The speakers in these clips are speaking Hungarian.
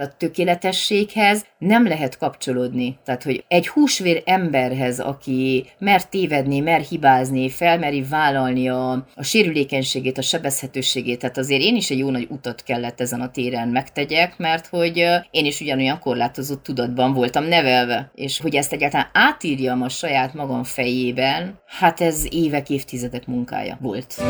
A tökéletességhez nem lehet kapcsolódni. Tehát, hogy egy húsvér emberhez, aki mer tévedni, mer hibázni, felmeri vállalni a, a sérülékenységét, a sebezhetőségét, tehát azért én is egy jó nagy utat kellett ezen a téren megtegyek, mert hogy én is ugyanolyan korlátozott tudatban voltam nevelve, és hogy ezt egyáltalán átírjam a saját magam fejében, hát ez évek, évtizedek munkája volt.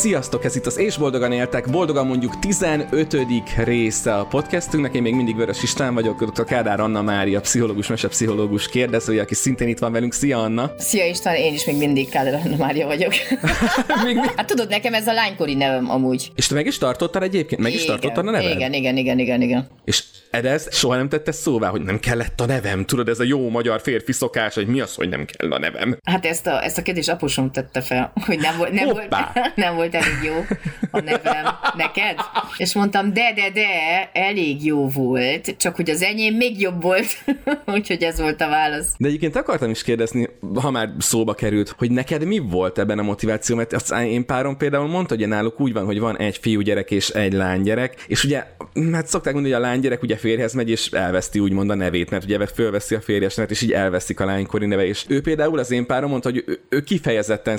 Sziasztok, ez itt az És Boldogan Éltek, boldogan mondjuk 15. része a podcastünknek. Én még mindig Vörös István vagyok, a Kádár Anna Mária, pszichológus, pszichológus kérdezője, aki szintén itt van velünk. Szia Anna! Szia István, én is még mindig Kádár Anna Mária vagyok. még, még... Hát tudod, nekem ez a lánykori nevem amúgy. És te meg is tartottad egyébként? Meg igen, is tartottad a neved? Igen, igen, igen, igen, igen. És ez soha nem tette szóvá, hogy nem kellett a nevem. Tudod, ez a jó magyar férfi szokás, hogy mi az, hogy nem kell a nevem. Hát ezt a, ezt a kérdést apusom tette fel, hogy nem volt, nem volt, nem volt elég jó a nevem neked. És mondtam, de, de, de, elég jó volt, csak hogy az enyém még jobb volt. Úgyhogy ez volt a válasz. De egyébként akartam is kérdezni, ha már szóba került, hogy neked mi volt ebben a motiváció, mert az én párom például mondta, hogy náluk úgy van, hogy van egy fiúgyerek és egy lánygyerek, és ugye, hát szokták mondani, hogy a lánygyerek ugye férjhez megy, és elveszti úgymond a nevét, mert ugye fölveszi a férjes nevet, és így elveszik a lánykori neve. És ő például az én párom mondta, hogy ő, ő kifejezetten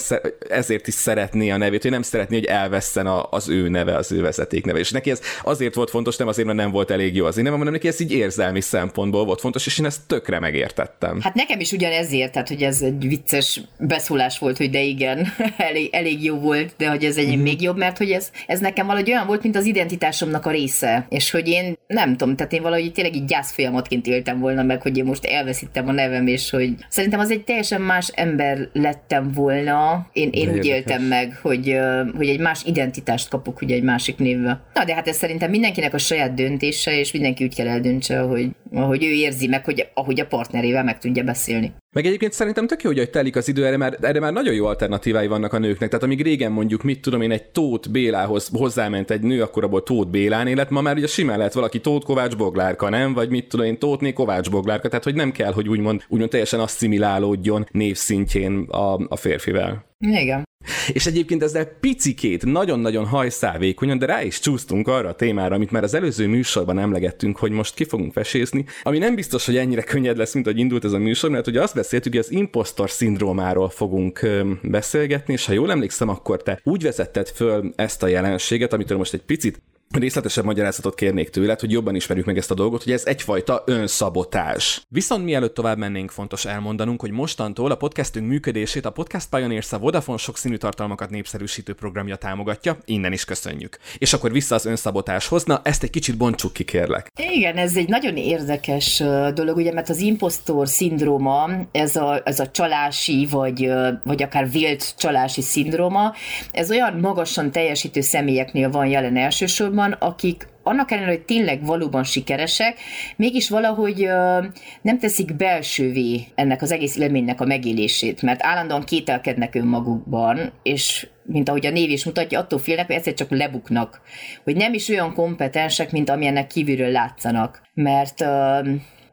ezért is szeretné a nevét, hogy nem szeretné, hogy elveszten a, az ő neve, az ő vezeték neve. És neki ez azért volt fontos, nem azért, mert nem volt elég jó az én nevem, hanem neki ez így érzelmi szempontból volt fontos, és én ezt tökre megértettem. Hát nekem is ugyanezért, tehát hogy ez egy vicces beszólás volt, hogy de igen, elég, elég jó volt, de hogy ez egy mm. még jobb, mert hogy ez, ez nekem valahogy olyan volt, mint az identitásomnak a része. És hogy én nem tudom, tehát én valahogy tényleg így gyászfolyamatként éltem volna meg, hogy én most elveszítem a nevem, és hogy szerintem az egy teljesen más ember lettem volna. Én, én úgy éltem meg, hogy, hogy egy más identitást kapok ugye egy másik névvel. Na de hát ez szerintem mindenkinek a saját döntése, és mindenki úgy kell eldöntse, hogy ahogy ő érzi meg, hogy ahogy a partnerével meg tudja beszélni. Meg egyébként szerintem tök jó, hogy telik az idő, erre már, erre már nagyon jó alternatívái vannak a nőknek. Tehát amíg régen mondjuk, mit tudom én, egy Tóth Bélához hozzáment egy nő, akkor abból Tóth Bélán élet, ma már ugye simán lehet valaki Tóth Kovács Boglárka, nem? Vagy mit tudom én, Tóthné Kovács Boglárka. Tehát, hogy nem kell, hogy úgymond, úgymond teljesen asszimilálódjon névszintjén a, a férfivel. Igen. És egyébként ezzel picikét, nagyon-nagyon hajszálvékonyan, de rá is csúsztunk arra a témára, amit már az előző műsorban emlegettünk, hogy most ki fogunk vesézni, ami nem biztos, hogy ennyire könnyed lesz, mint hogy indult ez a műsor, mert ugye azt beszéltük, hogy az impostor szindrómáról fogunk beszélgetni, és ha jól emlékszem, akkor te úgy vezetted föl ezt a jelenséget, amitől most egy picit részletesebb magyarázatot kérnék tőled, hogy jobban ismerjük meg ezt a dolgot, hogy ez egyfajta önszabotás. Viszont mielőtt tovább mennénk, fontos elmondanunk, hogy mostantól a podcastünk működését a Podcast Pioneers a Vodafone sokszínű tartalmakat népszerűsítő programja támogatja, innen is köszönjük. És akkor vissza az önszabotáshoz, na ezt egy kicsit bontsuk ki, kérlek. Igen, ez egy nagyon érdekes dolog, ugye, mert az impostor szindróma, ez a, ez a csalási, vagy, vagy akár vélt csalási szindróma, ez olyan magasan teljesítő személyeknél van jelen elsősorban, van, akik annak ellenére, hogy tényleg valóban sikeresek, mégis valahogy uh, nem teszik belsővé ennek az egész élménynek a megélését, mert állandóan kételkednek önmagukban, és mint ahogy a név is mutatja, attól félnek, hogy egyszer csak lebuknak, hogy nem is olyan kompetensek, mint amilyennek kívülről látszanak, mert uh,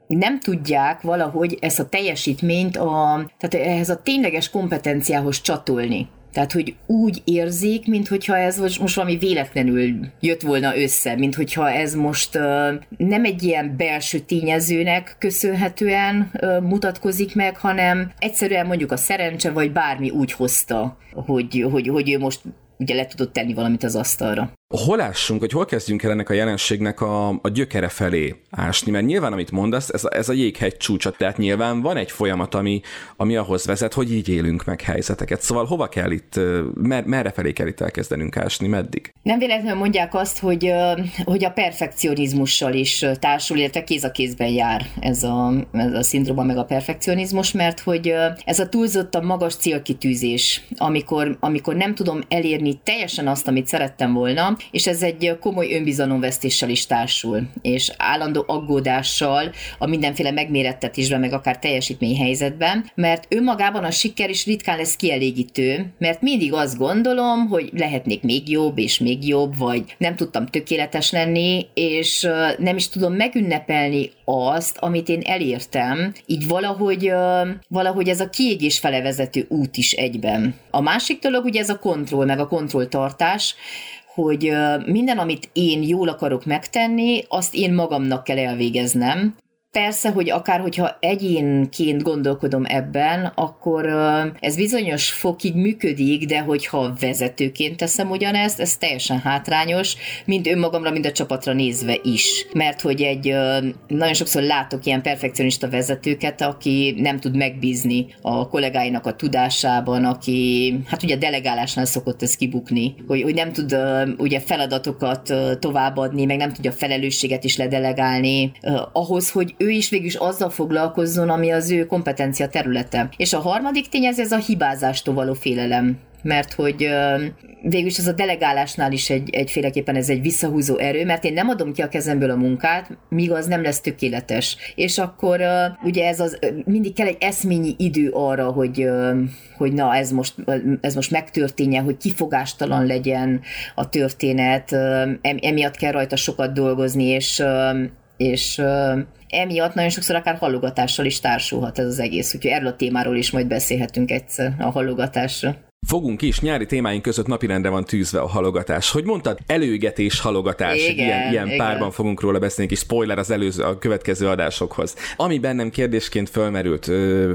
nem tudják valahogy ezt a teljesítményt a, tehát ehhez a tényleges kompetenciához csatolni. Tehát, hogy úgy érzik, mintha ez most valami véletlenül jött volna össze, mint hogyha ez most uh, nem egy ilyen belső tényezőnek köszönhetően uh, mutatkozik meg, hanem egyszerűen mondjuk a szerencse, vagy bármi úgy hozta, hogy, hogy, hogy ő most ugye le tudott tenni valamit az asztalra. Hol ássunk, hogy hol kezdjünk el ennek a jelenségnek a, a gyökere felé ásni? Mert nyilván, amit mondasz, ez a, ez a jéghegy csúcsa, tehát nyilván van egy folyamat, ami, ami ahhoz vezet, hogy így élünk meg helyzeteket. Szóval hova kell itt, mer, merre felé kell itt elkezdenünk ásni, meddig? Nem véletlenül mondják azt, hogy, hogy a perfekcionizmussal is társul, illetve kéz a kézben jár ez a, ez a szindróma meg a perfekcionizmus, mert hogy ez a túlzott a magas célkitűzés, amikor, amikor nem tudom elérni teljesen azt, amit szerettem volna, és ez egy komoly önbizalomvesztéssel is társul, és állandó aggódással a mindenféle megmérettetésben, meg akár teljesítményhelyzetben, mert önmagában a siker is ritkán lesz kielégítő, mert mindig azt gondolom, hogy lehetnék még jobb és még jobb, vagy nem tudtam tökéletes lenni, és nem is tudom megünnepelni azt, amit én elértem, így valahogy, valahogy ez a kiégés fele vezető út is egyben. A másik dolog ugye ez a kontroll, meg a kontrolltartás, hogy minden, amit én jól akarok megtenni, azt én magamnak kell elvégeznem, Persze, hogy akár hogyha egyénként gondolkodom ebben, akkor ez bizonyos fokig működik, de hogyha vezetőként teszem ugyanezt, ez teljesen hátrányos, mind önmagamra, mind a csapatra nézve is. Mert hogy egy, nagyon sokszor látok ilyen perfekcionista vezetőket, aki nem tud megbízni a kollégáinak a tudásában, aki, hát ugye a delegálásnál szokott ez kibukni, hogy, hogy nem tud ugye feladatokat továbbadni, meg nem tudja a felelősséget is ledelegálni, ahhoz, hogy ő is végül is azzal foglalkozzon, ami az ő kompetencia területe. És a harmadik tényező ez a hibázástól való félelem mert hogy végül is az a delegálásnál is egy, egyféleképpen ez egy visszahúzó erő, mert én nem adom ki a kezemből a munkát, míg az nem lesz tökéletes. És akkor ugye ez az, mindig kell egy eszményi idő arra, hogy, hogy na ez most, ez most megtörténjen, hogy kifogástalan legyen a történet, emiatt kell rajta sokat dolgozni, és és emiatt nagyon sokszor akár hallogatással is társulhat ez az egész, úgyhogy erről a témáról is majd beszélhetünk egyszer a hallogatásra. Fogunk is, nyári témáink között napirendre van tűzve a halogatás. Hogy mondtad, előgetés, halogatás, igen, ilyen, ilyen igen. párban fogunk róla beszélni, kis spoiler az előző, a következő adásokhoz. Ami bennem kérdésként fölmerült,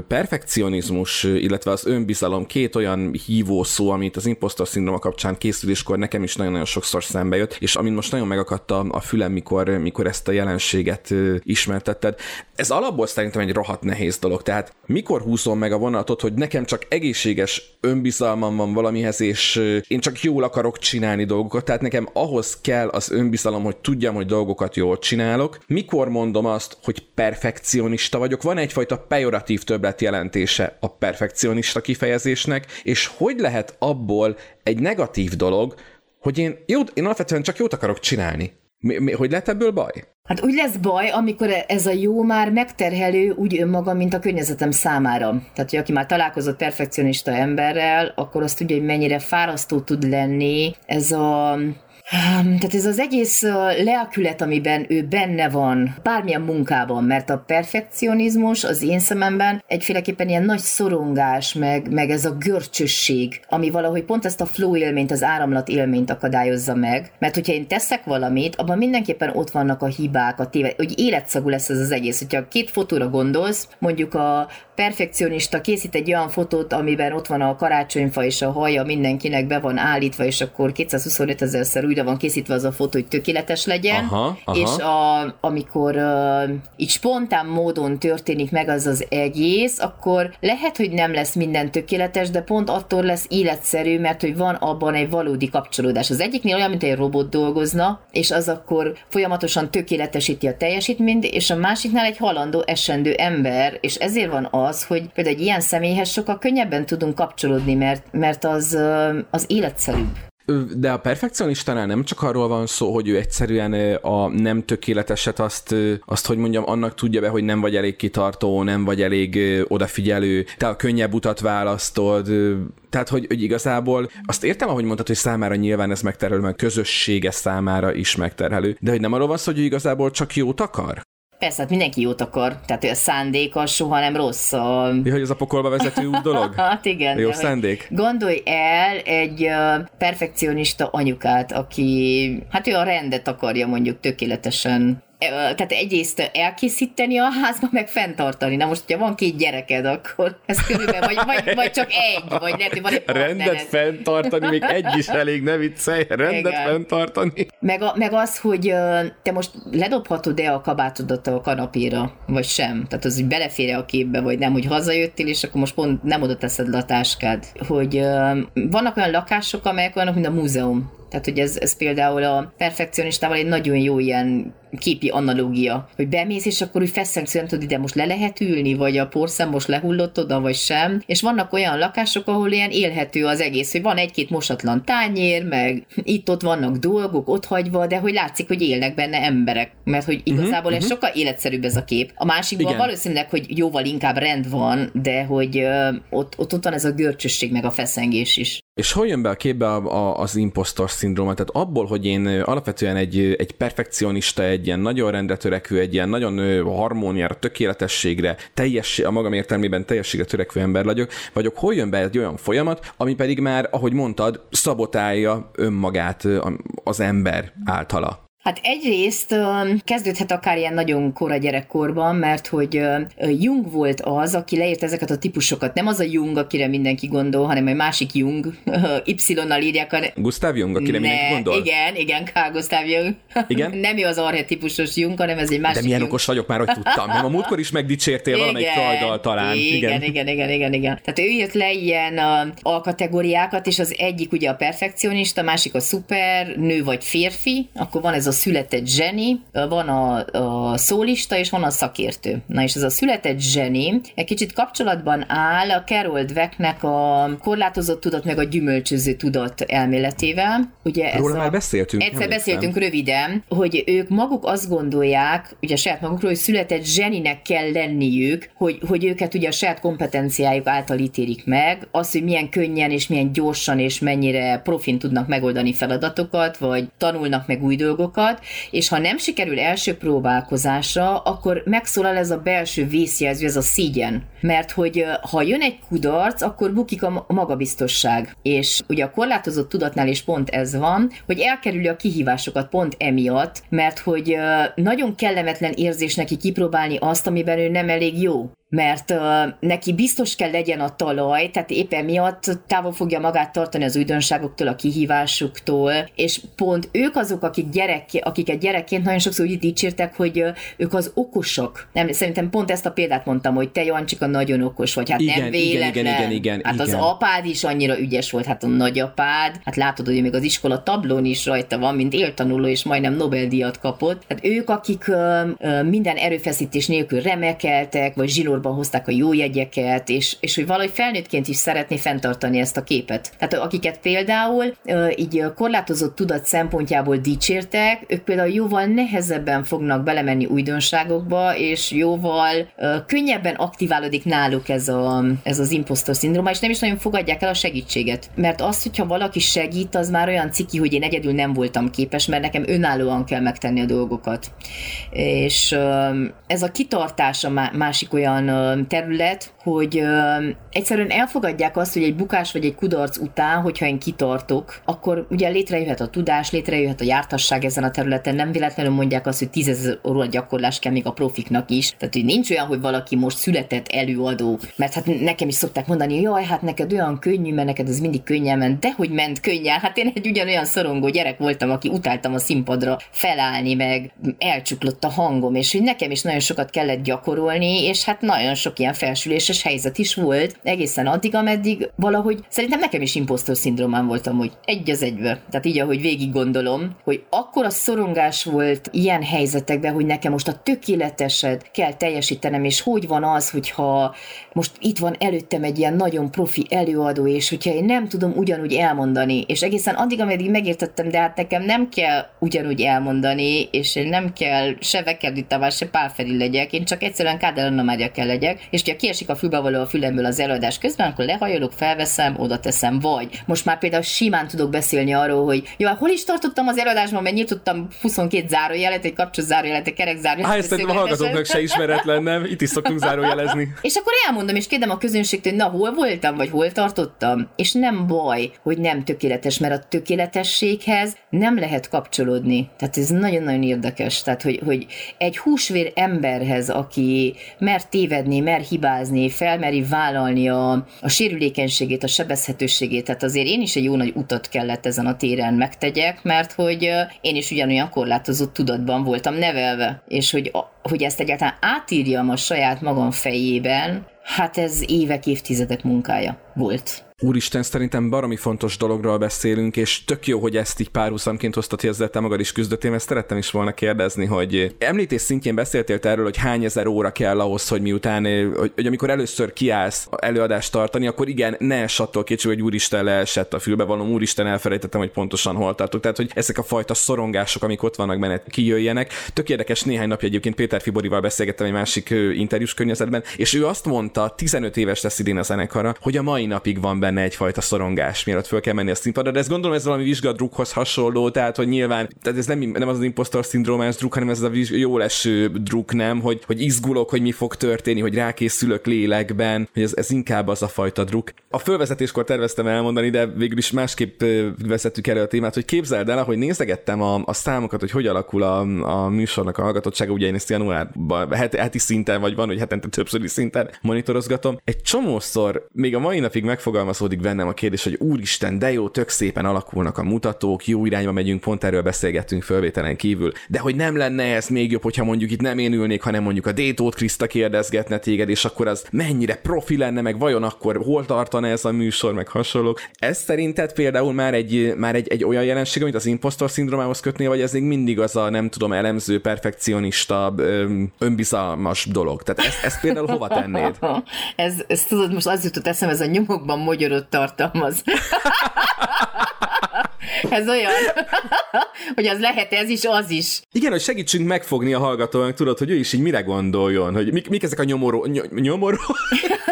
perfekcionizmus, illetve az önbizalom, két olyan hívó szó, amit az impostor szindróma kapcsán készüléskor nekem is nagyon-nagyon sokszor szembe jött, és amit most nagyon megadta a fülem, mikor, mikor ezt a jelenséget ismertetted. Ez alapból szerintem egy rohadt nehéz dolog, tehát mikor húzom meg a vonatot, hogy nekem csak egészséges önbizalom önbizalmam van valamihez, és én csak jól akarok csinálni dolgokat, tehát nekem ahhoz kell az önbizalom, hogy tudjam, hogy dolgokat jól csinálok. Mikor mondom azt, hogy perfekcionista vagyok? Van egyfajta pejoratív többlet jelentése a perfekcionista kifejezésnek, és hogy lehet abból egy negatív dolog, hogy én, jó, én alapvetően csak jót akarok csinálni. Mi, mi, hogy lehet ebből baj? Hát úgy lesz baj, amikor ez a jó már megterhelő úgy önmaga, mint a környezetem számára. Tehát, hogy aki már találkozott perfekcionista emberrel, akkor azt tudja, hogy mennyire fárasztó tud lenni ez a tehát ez az egész lelkület, amiben ő benne van, bármilyen munkában, mert a perfekcionizmus az én szememben egyféleképpen ilyen nagy szorongás, meg, meg ez a görcsösség, ami valahogy pont ezt a flow élményt, az áramlat élményt akadályozza meg. Mert hogyha én teszek valamit, abban mindenképpen ott vannak a hibák, a téve, hogy életszagú lesz ez az egész. Hogyha két fotóra gondolsz, mondjuk a perfekcionista készít egy olyan fotót, amiben ott van a karácsonyfa és a haja mindenkinek be van állítva, és akkor 225 ezerszer újra van készítve az a fotó, hogy tökéletes legyen, aha, aha. és a, amikor uh, így spontán módon történik meg az az egész, akkor lehet, hogy nem lesz minden tökéletes, de pont attól lesz életszerű, mert hogy van abban egy valódi kapcsolódás. Az egyiknél olyan, mint egy robot dolgozna, és az akkor folyamatosan tökéletesíti a teljesítményt, és a másiknál egy halandó, esendő ember, és ezért van az, hogy például egy ilyen személyhez sokkal könnyebben tudunk kapcsolódni, mert, mert az, az életszerűbb. De a perfekcionistánál nem csak arról van szó, hogy ő egyszerűen a nem tökéleteset azt, azt hogy mondjam, annak tudja be, hogy nem vagy elég kitartó, nem vagy elég odafigyelő, te a könnyebb utat választod, tehát, hogy, hogy igazából azt értem, ahogy mondtad, hogy számára nyilván ez megterhelő, mert közössége számára is megterhelő, de hogy nem arról van szó, hogy ő igazából csak jót akar? Persze, hát mindenki jót akar, tehát a szándék az soha nem rossz. A... Mi, hogy az a pokolba vezető út dolog? hát igen. Jó szándék? Gondolj el egy perfekcionista anyukát, aki, hát ő a rendet akarja mondjuk tökéletesen tehát egyrészt elkészíteni a házba, meg fenntartani. Na most, hogyha van két gyereked, akkor ez körülbelül, vagy, vagy, vagy csak egy, vagy lehet, hogy van egy Rendet fenntartani, még egy is elég, ne viccelj, rendet Igen. fenntartani. Meg, a, meg az, hogy te most ledobhatod-e a kabátodat a kanapéra, vagy sem. Tehát az, hogy belefér a képbe, vagy nem, hogy hazajöttél, és akkor most pont nem oda teszed le a táskád. Hogy vannak olyan lakások, amelyek olyanok, mint a múzeum Tehát, hogy ez, ez például a perfekcionistával egy nagyon jó ilyen képi analógia, hogy bemész, és akkor úgy feszengsz, nem tudod, ide most le lehet ülni, vagy a porszem most lehullott oda, vagy sem. És vannak olyan lakások, ahol ilyen élhető az egész, hogy van egy-két mosatlan tányér, meg itt-ott vannak dolgok, ott hagyva, de hogy látszik, hogy élnek benne emberek. Mert hogy igazából uh-huh, ez uh-huh. sokkal életszerűbb ez a kép. A másikban Igen. valószínűleg, hogy jóval inkább rend van, de hogy uh, ott, ott, ott van ez a görcsösség, meg a feszengés is. És hol jön be a képbe a, a, az impostor szindróma? Tehát abból, hogy én alapvetően egy, egy perfekcionista, egy ilyen nagyon rendre törekvő, egy ilyen nagyon harmóniára, tökéletességre, teljes, a magam értelmében teljességre törekvő ember vagyok, vagyok, hol jön be egy olyan folyamat, ami pedig már, ahogy mondtad, szabotálja önmagát az ember általa? Hát egyrészt kezdődhet akár ilyen nagyon kora gyerekkorban, mert hogy Jung volt az, aki leírt ezeket a típusokat. Nem az a Jung, akire mindenki gondol, hanem egy másik Jung, Y-nal írják. A... Gustav Jung, akire ne, mindenki gondol? Igen, igen, Carl Gustav Jung. Igen? nem ő az archetípusos Jung, hanem ez egy másik De milyen Jung. okos vagyok már, hogy tudtam. Nem, a múltkor is megdicsértél valamelyik trajdal talán. Igen, igen, igen, igen, igen, igen. Tehát ő írt le ilyen alkategóriákat, és az egyik ugye a perfekcionista, a másik a szuper, nő vagy férfi, akkor van ez a született zseni, van a, a szólista, és van a szakértő. Na és ez a született zseni egy kicsit kapcsolatban áll a Carol Dwecknek a korlátozott tudat meg a gyümölcsöző tudat elméletével. Ugye ez Róla a, már beszéltünk. Egyszer beszéltünk röviden, hogy ők maguk azt gondolják, ugye a saját magukról, hogy született zseninek kell lenniük, hogy, hogy őket ugye a saját kompetenciájuk által ítélik meg, az, hogy milyen könnyen és milyen gyorsan és mennyire profin tudnak megoldani feladatokat, vagy tanulnak meg új dolgokat, dolgokat, és ha nem sikerül első próbálkozásra, akkor megszólal ez a belső vészjelző, ez a szígyen. Mert hogy ha jön egy kudarc, akkor bukik a magabiztosság. És ugye a korlátozott tudatnál is pont ez van, hogy elkerüli a kihívásokat pont emiatt, mert hogy nagyon kellemetlen érzés neki kipróbálni azt, amiben ő nem elég jó mert uh, neki biztos kell legyen a talaj, tehát éppen miatt távol fogja magát tartani az újdonságoktól, a kihívásuktól, és pont ők azok, akik gyerek, akiket gyerekként nagyon sokszor úgy dicsértek, hogy uh, ők az okosak. Nem, szerintem pont ezt a példát mondtam, hogy te Jancsika nagyon okos vagy, hát igen, nem véletlen. Igen, igen, igen, hát igen. az apád is annyira ügyes volt, hát a nagyapád, hát látod, hogy még az iskola tablón is rajta van, mint éltanuló, és majdnem Nobel-díjat kapott. Hát ők, akik uh, minden erőfeszítés nélkül remekeltek, vagy zsinór sorban hozták a jó jegyeket, és, és hogy valahogy felnőttként is szeretné fenntartani ezt a képet. Tehát akiket például így korlátozott tudat szempontjából dicsértek, ők például jóval nehezebben fognak belemenni újdonságokba, és jóval könnyebben aktiválódik náluk ez, a, ez az impostor szindróma, és nem is nagyon fogadják el a segítséget. Mert az, hogyha valaki segít, az már olyan ciki, hogy én egyedül nem voltam képes, mert nekem önállóan kell megtenni a dolgokat. És ez a kitartás a másik olyan terület, hogy egyszerűen elfogadják azt, hogy egy bukás vagy egy kudarc után, hogyha én kitartok, akkor ugye létrejöhet a tudás, létrejöhet a jártasság ezen a területen, nem véletlenül mondják azt, hogy tízezer óra gyakorlás kell még a profiknak is. Tehát, hogy nincs olyan, hogy valaki most született előadó, mert hát nekem is szokták mondani, hogy jaj, hát neked olyan könnyű, mert neked ez mindig könnyen ment, de hogy ment könnyen, hát én egy ugyanolyan szorongó gyerek voltam, aki utáltam a színpadra felállni, meg elcsuklott a hangom, és hogy nekem is nagyon sokat kellett gyakorolni, és hát nagyon nagyon sok ilyen felsüléses helyzet is volt, egészen addig, ameddig valahogy szerintem nekem is imposztor szindrómám voltam, hogy egy az egybe. Tehát így, ahogy végig gondolom, hogy akkor a szorongás volt ilyen helyzetekben, hogy nekem most a tökéleteset kell teljesítenem, és hogy van az, hogyha most itt van előttem egy ilyen nagyon profi előadó, és hogyha én nem tudom ugyanúgy elmondani, és egészen addig, ameddig megértettem, de hát nekem nem kell ugyanúgy elmondani, és én nem kell se Vekerdi Tamás, se Pál Feri legyek, én csak egyszerűen Kádár Anna kell legyek, és ha kiesik a fülbevaló a fülemből az előadás közben, akkor lehajolok, felveszem, oda teszem, vagy most már például simán tudok beszélni arról, hogy jó, hol is tartottam az előadásban, mert nyitottam 22 zárójelet, egy kapcsolat zárójelet, egy kerek zárójelet. Hát ezt a hallgatóknak se ismeretlen, nem? Itt is szoktunk zárójelezni. és akkor elmondom, és kérdem a közönségtől, hogy na, hol voltam, vagy hol tartottam? És nem baj, hogy nem tökéletes, mert a tökéletességhez nem lehet kapcsolódni. Tehát ez nagyon-nagyon érdekes. Tehát, hogy, hogy egy húsvér emberhez, aki mert tévedni, tévedni, mer hibázni, felmeri vállalni a, a sérülékenységét, a sebezhetőségét. Tehát azért én is egy jó nagy utat kellett ezen a téren megtegyek, mert hogy én is ugyanolyan korlátozott tudatban voltam nevelve, és hogy, hogy ezt egyáltalán átírjam a saját magam fejében, hát ez évek, évtizedek munkája volt. Úristen, szerintem baromi fontos dologról beszélünk, és tök jó, hogy ezt így párhuzamként hoztad, hogy ezzel te magad is küzdöttél, ezt szerettem is volna kérdezni, hogy említés szintjén beszéltél te erről, hogy hány ezer óra kell ahhoz, hogy miután, hogy, hogy amikor először kiállsz előadást tartani, akkor igen, ne ess attól kétség, hogy úristen leesett a fülbe, való úristen elfelejtettem, hogy pontosan hol tartok. Tehát, hogy ezek a fajta szorongások, amik ott vannak benne, kijöjjenek. Tök érdekes, néhány napja egyébként Péter Fiborival beszélgettem egy másik interjús környezetben, és ő azt mondta, 15 éves lesz idén a zenekara, hogy a mai napig van benne egyfajta szorongás, mielőtt föl kell menni a színpadra, de ezt gondolom ez valami vizsgadrukhoz hasonló, tehát hogy nyilván, tehát ez nem, nem az az impostor szindrómás druk, hanem ez a viz, jó leső druk, nem, hogy, hogy izgulok, hogy mi fog történni, hogy rákészülök lélekben, hogy ez, ez inkább az a fajta druk. A fölvezetéskor terveztem elmondani, de végül is másképp vezettük elő a témát, hogy képzeld el, hogy nézegettem a, a számokat, hogy hogy alakul a, a műsornak a hallgatottsága, ugye én ezt januárban, heti, heti szinten, vagy van, hogy hetente többszöri szinten monitorozgatom. Egy csomószor még a mai napig megfogalmazódik bennem a kérdés, hogy úristen, de jó, tök szépen alakulnak a mutatók, jó irányba megyünk, pont erről beszélgettünk fölvételen kívül, de hogy nem lenne ez még jobb, hogyha mondjuk itt nem én ülnék, hanem mondjuk a Détót Kriszta kérdezgetne téged, és akkor az mennyire profi lenne, meg vajon akkor hol tartana ez a műsor, meg hasonlók. Ez szerinted például már egy, már egy, egy olyan jelenség, amit az impostor szindrómához kötnél, vagy ez még mindig az a nem tudom, elemző, perfekcionista, önbizalmas dolog? Tehát ezt, ezt például hova tennéd? ez, ez tudod, most az jutott eszem, ez a nyomokban magyarot tartalmaz. ez olyan, hogy az lehet ez is, az is. Igen, hogy segítsünk megfogni a hallgatónak, tudod, hogy ő is így mire gondoljon, hogy mik, mik ezek a nyomoró... Ny- nyomoró?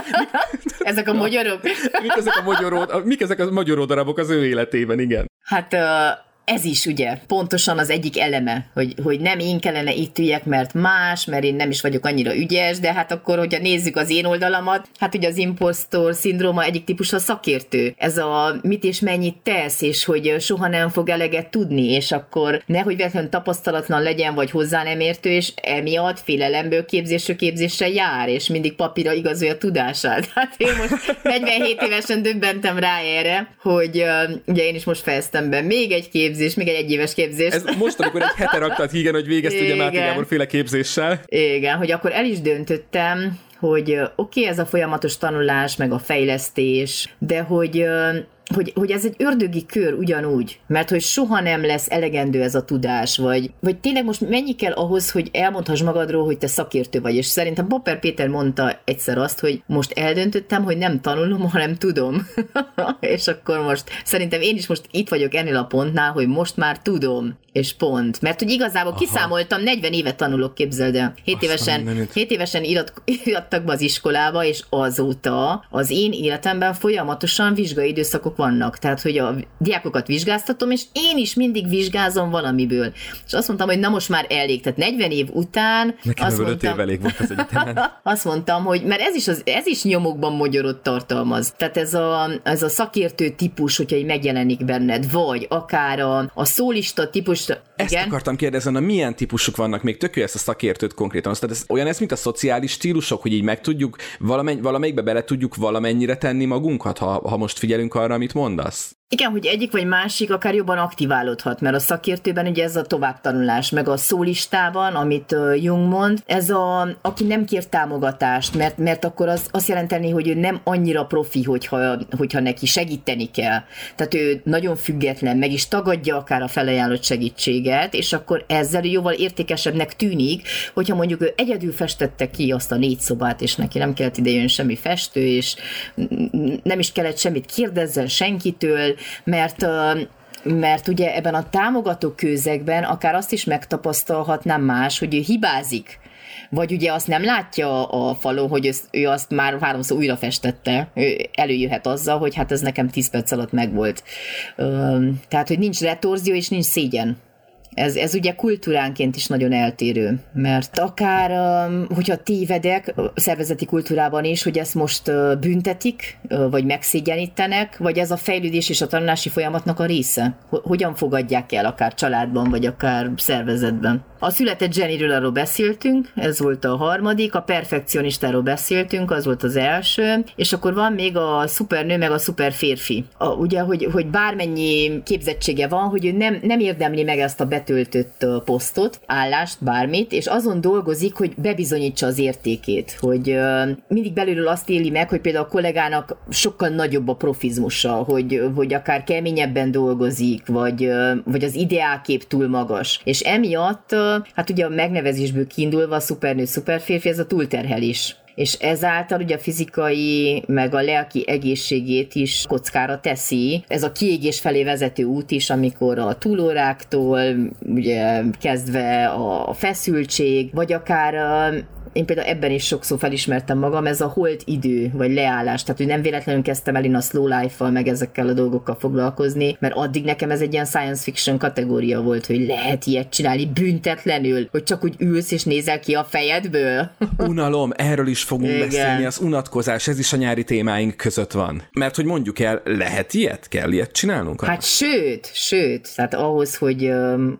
ezek a magyarok? mik ezek a magyaró, mik ezek a magyaró darabok az ő életében, igen? Hát uh ez is ugye pontosan az egyik eleme, hogy, hogy nem én kellene itt üljek, mert más, mert én nem is vagyok annyira ügyes, de hát akkor, hogyha nézzük az én oldalamat, hát ugye az impostor szindróma egyik típus a szakértő. Ez a mit és mennyit tesz, és hogy soha nem fog eleget tudni, és akkor nehogy véletlenül tapasztalatlan legyen, vagy hozzá nem értő, és emiatt félelemből képzésről képzésre jár, és mindig papírra igazolja tudását. Hát én most 47 évesen döbbentem rá erre, hogy ugye én is most fejeztem be még egy kép képzés, még egy egyéves képzés. Ez most, amikor egy hete raktad hígen, hogy végezt ugye Máté Gábor féle képzéssel. Igen, hogy akkor el is döntöttem, hogy oké, okay, ez a folyamatos tanulás, meg a fejlesztés, de hogy hogy, hogy ez egy ördögi kör ugyanúgy, mert hogy soha nem lesz elegendő ez a tudás, vagy, vagy tényleg most mennyi kell ahhoz, hogy elmondhass magadról, hogy te szakértő vagy, és szerintem Popper Péter mondta egyszer azt, hogy most eldöntöttem, hogy nem tanulom, hanem tudom. és akkor most szerintem én is most itt vagyok ennél a pontnál, hogy most már tudom, és pont. Mert hogy igazából Aha. kiszámoltam, 40 évet tanulok, képzeld el. 7 évesen, 7 évesen irat, irattak be az iskolába, és azóta az én életemben folyamatosan vizsgai időszakok vannak. Tehát, hogy a diákokat vizsgáztatom, és én is mindig vizsgázom valamiből. És azt mondtam, hogy na most már elég. Tehát 40 év után... Nekem azt mondtam, év elég volt az egyetemen. azt mondtam, hogy mert ez is, az, ez is nyomokban magyarot tartalmaz. Tehát ez a, ez a szakértő típus, hogyha így megjelenik benned, vagy akár a, a szólista típus. Ezt igen? akartam kérdezni, na milyen típusok vannak még? Tök ezt a szakértőt konkrétan. Tehát ez olyan ez, mint a szociális stílusok, hogy így meg tudjuk, valamegy, valamelyikbe bele tudjuk valamennyire tenni magunkat, ha, ha most figyelünk arra, amit mondasz? Igen, hogy egyik vagy másik akár jobban aktiválódhat, mert a szakértőben ugye ez a továbbtanulás, meg a szólistában, amit Jung mond, ez a, aki nem kér támogatást, mert, mert akkor az azt jelenteni, hogy ő nem annyira profi, hogyha, hogyha neki segíteni kell. Tehát ő nagyon független, meg is tagadja akár a felajánlott segítséget, és akkor ezzel jóval értékesebbnek tűnik, hogyha mondjuk ő egyedül festette ki azt a négy szobát, és neki nem kellett idejön semmi festő, és nem is kellett semmit kérdezzen senkitől, mert mert ugye ebben a támogató közegben akár azt is megtapasztalhatnám más, hogy ő hibázik, vagy ugye azt nem látja a falon, hogy ő, azt már háromszor újra festette, ő előjöhet azzal, hogy hát ez nekem tíz perc alatt megvolt. Tehát, hogy nincs retorzió és nincs szégyen ez, ez ugye kultúránként is nagyon eltérő, mert akár, um, hogyha tévedek szervezeti kultúrában is, hogy ezt most uh, büntetik, uh, vagy megszégyenítenek, vagy ez a fejlődés és a tanulási folyamatnak a része? Hogyan fogadják el, akár családban, vagy akár szervezetben? A született Jennyről arról beszéltünk, ez volt a harmadik, a perfekcionistáról beszéltünk, az volt az első, és akkor van még a szupernő, meg a szuper férfi. A, ugye, hogy, hogy bármennyi képzettsége van, hogy ő nem, nem érdemli meg ezt a bet betöltött posztot, állást, bármit, és azon dolgozik, hogy bebizonyítsa az értékét, hogy mindig belülről azt éli meg, hogy például a kollégának sokkal nagyobb a profizmusa, hogy, hogy akár keményebben dolgozik, vagy, vagy az ideálkép túl magas. És emiatt, hát ugye a megnevezésből kiindulva szupernő, szuperférfi, ez a túlterhelés és ezáltal ugye a fizikai, meg a lelki egészségét is kockára teszi. Ez a kiégés felé vezető út is, amikor a túlóráktól, ugye kezdve a feszültség, vagy akár én például ebben is sokszor felismertem magam, ez a holt idő, vagy leállás, tehát hogy nem véletlenül kezdtem el én a slow life-val, meg ezekkel a dolgokkal foglalkozni, mert addig nekem ez egy ilyen science fiction kategória volt, hogy lehet ilyet csinálni büntetlenül, hogy csak úgy ülsz és nézel ki a fejedből. Unalom, erről is fogunk Igen. beszélni, az unatkozás, ez is a nyári témáink között van. Mert hogy mondjuk el, lehet ilyet? Kell ilyet csinálnunk? Hát sőt, sőt, tehát ahhoz, hogy,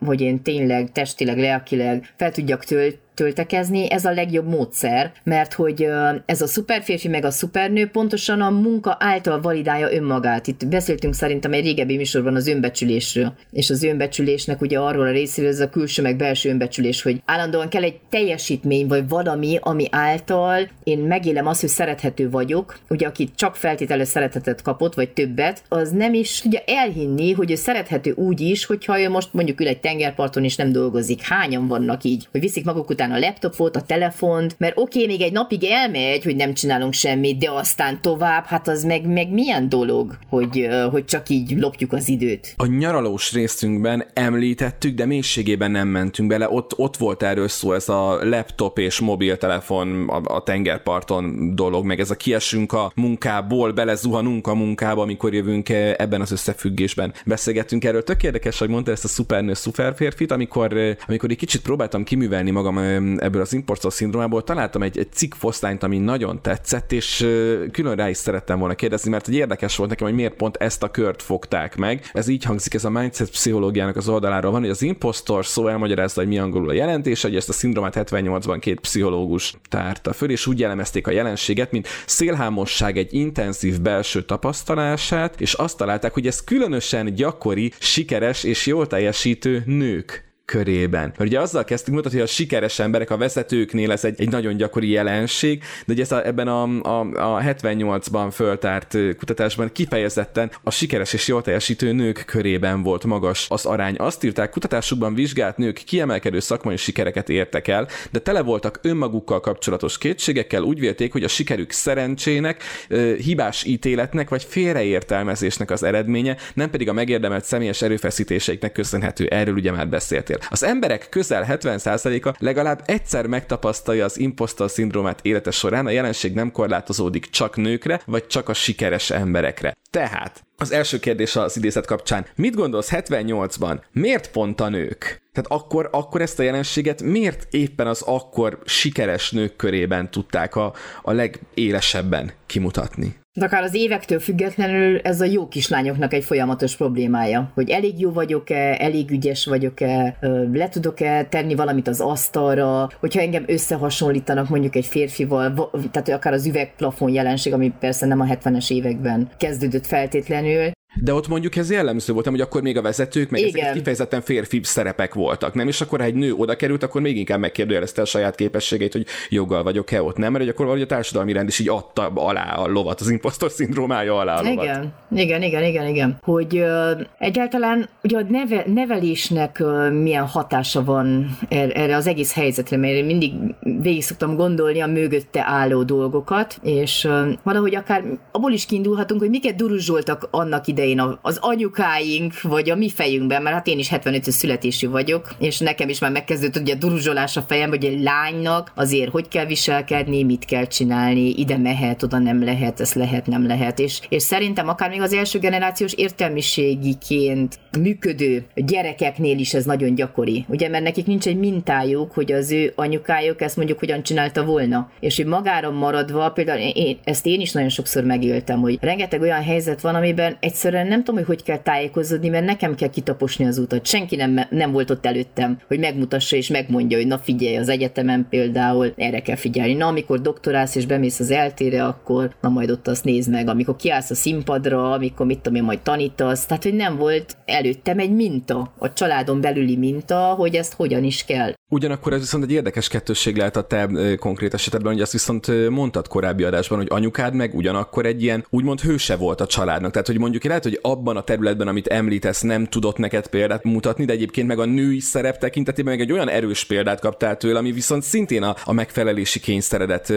hogy én tényleg testileg, lelkileg fel tudjak tölt, töltekezni, ez a legjobb módszer, mert hogy ez a szuperférfi meg a szupernő pontosan a munka által validálja önmagát. Itt beszéltünk szerintem egy régebbi műsorban az önbecsülésről, és az önbecsülésnek ugye arról a részéről ez a külső meg belső önbecsülés, hogy állandóan kell egy teljesítmény, vagy valami, ami által én megélem azt, hogy szerethető vagyok, ugye aki csak feltételő szeretetet kapott, vagy többet, az nem is tudja elhinni, hogy ő szerethető úgy is, hogyha ő most mondjuk ül egy tengerparton és nem dolgozik. Hányan vannak így, hogy viszik maguk után a laptopot, a telefont, mert oké, okay, még egy napig elmegy, hogy nem csinálunk semmit, de aztán tovább, hát az meg, meg milyen dolog, hogy, hogy csak így lopjuk az időt. A nyaralós részünkben említettük, de mélységében nem mentünk bele, ott, ott volt erről szó ez a laptop és mobiltelefon a, a tengerparton dolog, meg ez a kiesünk a munkából, belezuhanunk a munkába, amikor jövünk e, ebben az összefüggésben. Beszélgettünk erről, tök érdekes, hogy mondta ezt a szupernő, szuperférfit, amikor, amikor egy kicsit próbáltam kiművelni magam ebből az impostor szindrómából találtam egy, egy cikk foszlányt, ami nagyon tetszett, és külön rá is szerettem volna kérdezni, mert egy érdekes volt nekem, hogy miért pont ezt a kört fogták meg. Ez így hangzik, ez a mindset pszichológiának az oldaláról van, hogy az impostor szó elmagyarázza, hogy mi angolul a jelentés, hogy ezt a szindrómát 78-ban két pszichológus tárta föl, és úgy jellemezték a jelenséget, mint szélhámosság egy intenzív belső tapasztalását, és azt találták, hogy ez különösen gyakori, sikeres és jól teljesítő nők körében. Mert ugye azzal kezdtük mutatni, hogy a sikeres emberek, a vezetőknél ez egy, egy nagyon gyakori jelenség, de ugye ez a, ebben a, a, a 78-ban föltárt kutatásban kifejezetten a sikeres és jól teljesítő nők körében volt magas az arány. Azt írták, kutatásukban vizsgált nők kiemelkedő szakmai sikereket értek el, de tele voltak önmagukkal kapcsolatos kétségekkel, úgy vélték, hogy a sikerük szerencsének, hibás ítéletnek vagy félreértelmezésnek az eredménye, nem pedig a megérdemelt személyes erőfeszítéseiknek köszönhető. Erről ugye már beszéltél beszél. Az emberek közel 70%-a legalább egyszer megtapasztalja az impostor szindrómát élete során, a jelenség nem korlátozódik csak nőkre, vagy csak a sikeres emberekre. Tehát, az első kérdés az idézet kapcsán. Mit gondolsz 78-ban? Miért pont a nők? Tehát akkor, akkor ezt a jelenséget miért éppen az akkor sikeres nők körében tudták a, a legélesebben kimutatni? De akár az évektől függetlenül ez a jó kislányoknak egy folyamatos problémája, hogy elég jó vagyok-e, elég ügyes vagyok-e, le tudok-e tenni valamit az asztalra, hogyha engem összehasonlítanak mondjuk egy férfival, tehát akár az üvegplafon jelenség, ami persze nem a 70-es években kezdődött feltétlenül, de ott mondjuk ez jellemző volt, hogy akkor még a vezetők, meg Igen. ezek kifejezetten férfi szerepek voltak, nem? És akkor ha egy nő oda került, akkor még inkább megkérdőjelezte a saját képességeit, hogy joggal vagyok-e ott, nem? Mert akkor valahogy a társadalmi rend is így adta alá a lovat, az impostor szindrómája alá a lovat. Igen, igen, igen, igen, igen. Hogy uh, egyáltalán ugye a neve, nevelésnek uh, milyen hatása van er, erre az egész helyzetre, mert én mindig végig szoktam gondolni a mögötte álló dolgokat, és uh, valahogy akár abból is kiindulhatunk, hogy miket duruzsoltak annak ide idején az anyukáink, vagy a mi fejünkben, mert hát én is 75 születésű vagyok, és nekem is már megkezdődött ugye a duruzsolás a fejem, hogy egy lánynak azért hogy kell viselkedni, mit kell csinálni, ide mehet, oda nem lehet, ez lehet, nem lehet, és, és szerintem akár még az első generációs értelmiségiként működő gyerekeknél is ez nagyon gyakori, ugye, mert nekik nincs egy mintájuk, hogy az ő anyukájuk ezt mondjuk hogyan csinálta volna, és hogy magára maradva, például én, ezt én is nagyon sokszor megéltem, hogy rengeteg olyan helyzet van, amiben egyszer egyszerűen nem tudom, hogy hogy kell tájékozódni, mert nekem kell kitaposni az utat. Senki nem, nem volt ott előttem, hogy megmutassa és megmondja, hogy na figyelj, az egyetemen például erre kell figyelni. Na, amikor doktorálsz és bemész az eltére, akkor na majd ott azt nézd meg. Amikor kiállsz a színpadra, amikor mit tudom én, majd tanítasz. Tehát, hogy nem volt előttem egy minta, a családon belüli minta, hogy ezt hogyan is kell. Ugyanakkor ez viszont egy érdekes kettősség lehet a te konkrét esetedben, hogy azt viszont mondtad korábbi adásban, hogy anyukád meg ugyanakkor egy ilyen úgymond hőse volt a családnak. Tehát, hogy mondjuk lehet, hogy abban a területben, amit említesz, nem tudott neked példát mutatni, de egyébként meg a női szerep tekintetében meg egy olyan erős példát kaptál tőle, ami viszont szintén a, a megfelelési kényszeredet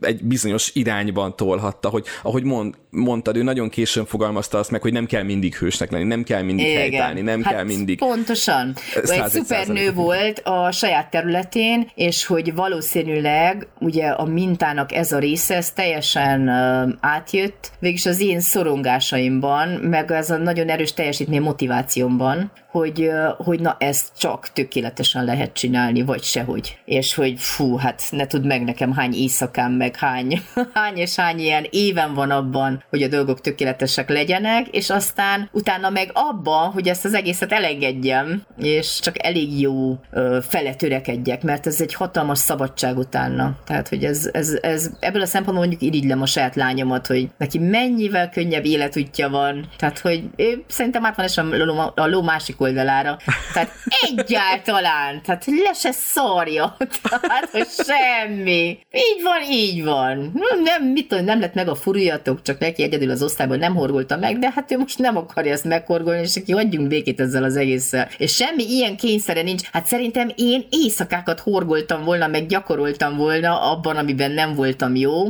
egy bizonyos irányban tolhatta, hogy ahogy mond, mondtad, ő nagyon későn fogalmazta azt meg, hogy nem kell mindig hősnek lenni, nem kell mindig Igen. helytállni, nem hát kell mindig. Pontosan. Egy szupernő volt a saját területén, és hogy valószínűleg ugye a mintának ez a része, ez teljesen átjött, végülis az én szorongásaimban, meg ez a nagyon erős teljesítmény motivációmban, hogy, hogy na ezt csak tökéletesen lehet csinálni, vagy sehogy. És hogy fú, hát ne tud meg nekem hány éjszakán, meg hány, hány és hány ilyen éven van abban, hogy a dolgok tökéletesek legyenek, és aztán utána meg abban, hogy ezt az egészet elengedjem, és csak elég jó ö, fele törekedjek, mert ez egy hatalmas szabadság utána. Tehát, hogy ez, ez, ez ebből a szempontból mondjuk irigylem a saját lányomat, hogy neki mennyivel könnyebb életútja van. Tehát, hogy ő, szerintem át van a ló, a ló másik oldalára. Tehát egyáltalán, tehát le se szarja. Tehát, hogy semmi. Így van, így van. Nem, mit tudom, nem lett meg a furuljatok, csak neki egyedül az osztályban nem horgolta meg, de hát ő most nem akarja ezt meghorgolni, és aki hagyjunk békét ezzel az egésszel. És semmi ilyen kényszere nincs. Hát szerintem én éjszakákat horgoltam volna, meg gyakoroltam volna abban, amiben nem voltam jó.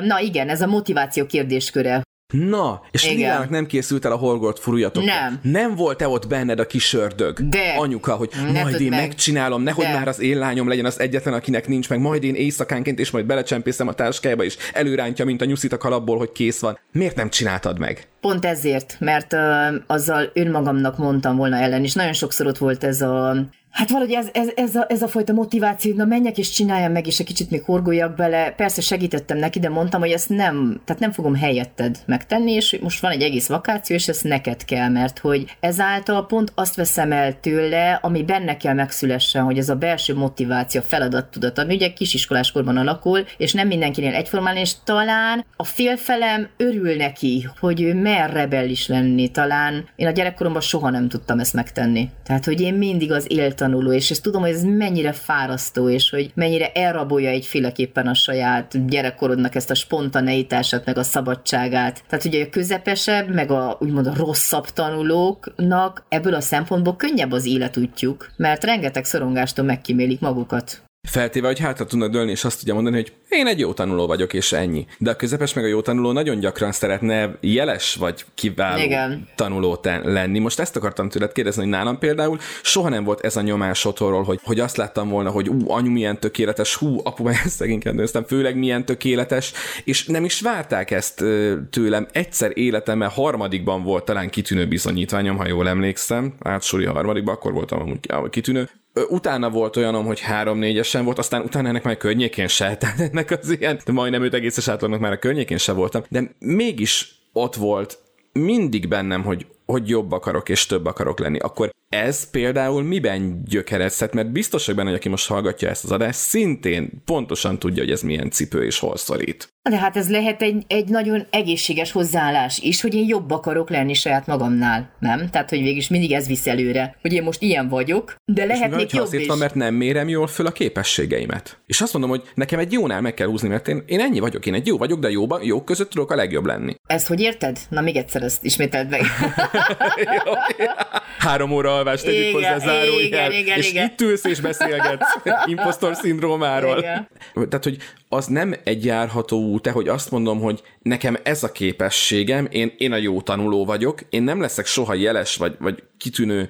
Na igen, ez a motiváció kérdésköre, Na, és Lilának nem készült el a Horgolt furuljatok. Nem. Nem volt-e ott benned a kis ördög? De. Anyuka, hogy ne majd én meg. megcsinálom, nehogy De. már az én lányom legyen az egyetlen, akinek nincs meg, majd én éjszakánként, és majd belecsempészem a táskájába, és előrántja, mint a nyuszit a kalapból, hogy kész van. Miért nem csináltad meg? Pont ezért, mert uh, azzal önmagamnak mondtam volna ellen, és nagyon sokszor ott volt ez a Hát valahogy ez, ez, ez, a, ez a fajta motiváció, na menjek és csináljam meg, és egy kicsit még horgoljak bele. Persze segítettem neki, de mondtam, hogy ezt nem, tehát nem fogom helyetted megtenni, és most van egy egész vakáció, és ez neked kell, mert hogy ezáltal pont azt veszem el tőle, ami benne kell megszülessen, hogy ez a belső motiváció, feladattudat, ami ugye kisiskoláskorban alakul, és nem mindenkinél egyformán, és talán a félfelem örül neki, hogy ő mer rebellis lenni, talán én a gyerekkoromban soha nem tudtam ezt megtenni. Tehát, hogy én mindig az éltem tanuló, és ezt tudom, hogy ez mennyire fárasztó, és hogy mennyire elrabolja egyféleképpen a saját gyerekkorodnak ezt a spontaneitását, meg a szabadságát. Tehát ugye a közepesebb, meg a úgymond a rosszabb tanulóknak ebből a szempontból könnyebb az életútjuk, mert rengeteg szorongástól megkímélik magukat. Feltéve, hogy hátra tudnak dőlni, és azt tudja mondani, hogy én egy jó tanuló vagyok, és ennyi. De a közepes meg a jó tanuló nagyon gyakran szeretne jeles vagy kiváló Igen. tanuló lenni. Most ezt akartam tőled kérdezni, hogy nálam például soha nem volt ez a nyomás otthonról, hogy, hogy azt láttam volna, hogy ú, anyu milyen tökéletes, hú, apu, ezt szegényként nőztem, főleg milyen tökéletes, és nem is várták ezt tőlem. Egyszer életemben harmadikban volt talán kitűnő bizonyítványom, ha jól emlékszem, átsúli harmadikban, akkor voltam amúgy kitűnő, utána volt olyanom, hogy három-négyesen volt, aztán utána ennek már környékén se, tehát ennek az ilyen, de majdnem öt egészes átlagnak már a környékén se voltam, de mégis ott volt mindig bennem, hogy, hogy jobb akarok és több akarok lenni, akkor ez például miben gyökerezhet, mert biztos, hogy benne, hogy aki most hallgatja ezt az adást, szintén pontosan tudja, hogy ez milyen cipő és hol szorít. De hát ez lehet egy, egy nagyon egészséges hozzáállás is, hogy én jobb akarok lenni saját magamnál, nem? Tehát, hogy végig mindig ez visz előre, hogy én most ilyen vagyok, de lehetnék jobb azért is. van, mert nem mérem jól föl a képességeimet. És azt mondom, hogy nekem egy jónál meg kell húzni, mert én, én ennyi vagyok, én egy jó vagyok, de jóban, jók között tudok a legjobb lenni. Ezt hogy érted? Na még egyszer ezt ismételd meg. jó, Három óra alvást tegyük hozzá zárójel, igen, és igen. itt ülsz és beszélgetsz impostor szindrómáról. Igen. Tehát, hogy az nem egy járható út, hogy azt mondom, hogy nekem ez a képességem, én, én a jó tanuló vagyok, én nem leszek soha jeles vagy, vagy kitűnő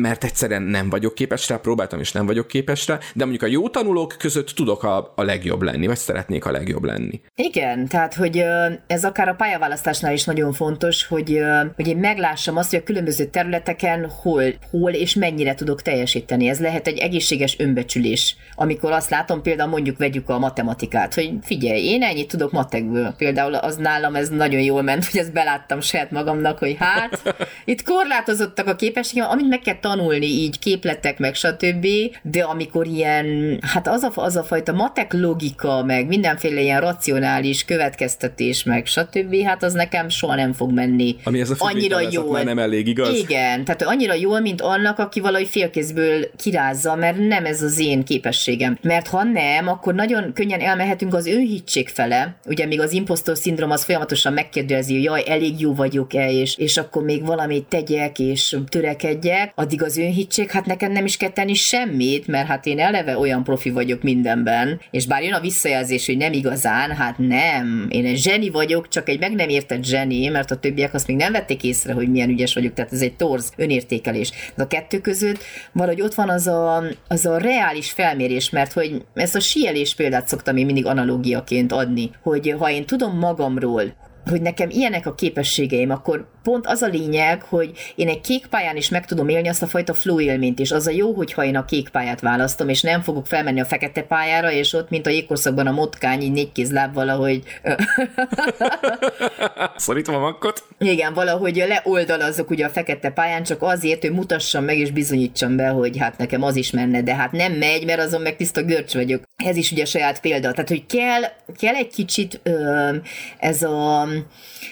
mert egyszerűen nem vagyok képes rá, próbáltam és nem vagyok képes rá, de mondjuk a jó tanulók között tudok a, a legjobb lenni, vagy szeretnék a legjobb lenni. Igen, tehát hogy ez akár a pályaválasztásnál is nagyon fontos, hogy, hogy én meglássam azt, hogy a különböző területeken hol, hol és mennyire tudok teljesíteni. Ez lehet egy egészséges önbecsülés, amikor azt látom, például mondjuk vegyük a matematikát, hogy figyelj, én ennyit tudok matekből. Például az nálam ez nagyon jól ment, hogy ezt beláttam saját magamnak, hogy hát, itt korlátozottak a képességem, amit meg kell tanulni, így képletek, meg stb. De amikor ilyen, hát az a, az a fajta matek logika, meg mindenféle ilyen racionális következtetés, meg stb., hát az nekem soha nem fog menni. Ami ez a annyira jól. Már nem elég igaz? Igen, tehát annyira jól, mint annak, aki valahogy félkézből kirázza, mert nem ez az én képességem. Mert ha nem, akkor nagyon könnyen elmehetünk az önhittség fele. Ugye még az impostor szindrom az folyamatosan megkérdezi, hogy jaj, elég jó vagyok-e, és, és akkor még valamit tegyek, és törekedjek, addig az önhittség, hát nekem nem is kell tenni semmit, mert hát én eleve olyan profi vagyok mindenben, és bár jön a visszajelzés, hogy nem igazán, hát nem, én egy zseni vagyok, csak egy meg nem értett zseni, mert a többiek azt még nem vették észre, hogy milyen ügyes vagyok, tehát ez egy torz önértékelés. De a kettő között valahogy ott van az a, az a reális felmérés, mert hogy ezt a síelés példát szoktam én mindig analógiaként adni, hogy ha én tudom magamról, hogy nekem ilyenek a képességeim, akkor pont az a lényeg, hogy én egy kék pályán is meg tudom élni azt a fajta flow élményt, és az a jó, hogyha én a kék pályát választom, és nem fogok felmenni a fekete pályára, és ott, mint a jégkorszakban a motkány, így négy kézláb valahogy... Szorítom a makkot. Igen, valahogy leoldalazzok ugye a fekete pályán, csak azért, hogy mutassam meg és bizonyítsam be, hogy hát nekem az is menne, de hát nem megy, mert azon meg tiszta görcs vagyok. Ez is ugye saját példa. Tehát, hogy kell, kell egy kicsit ö, ez a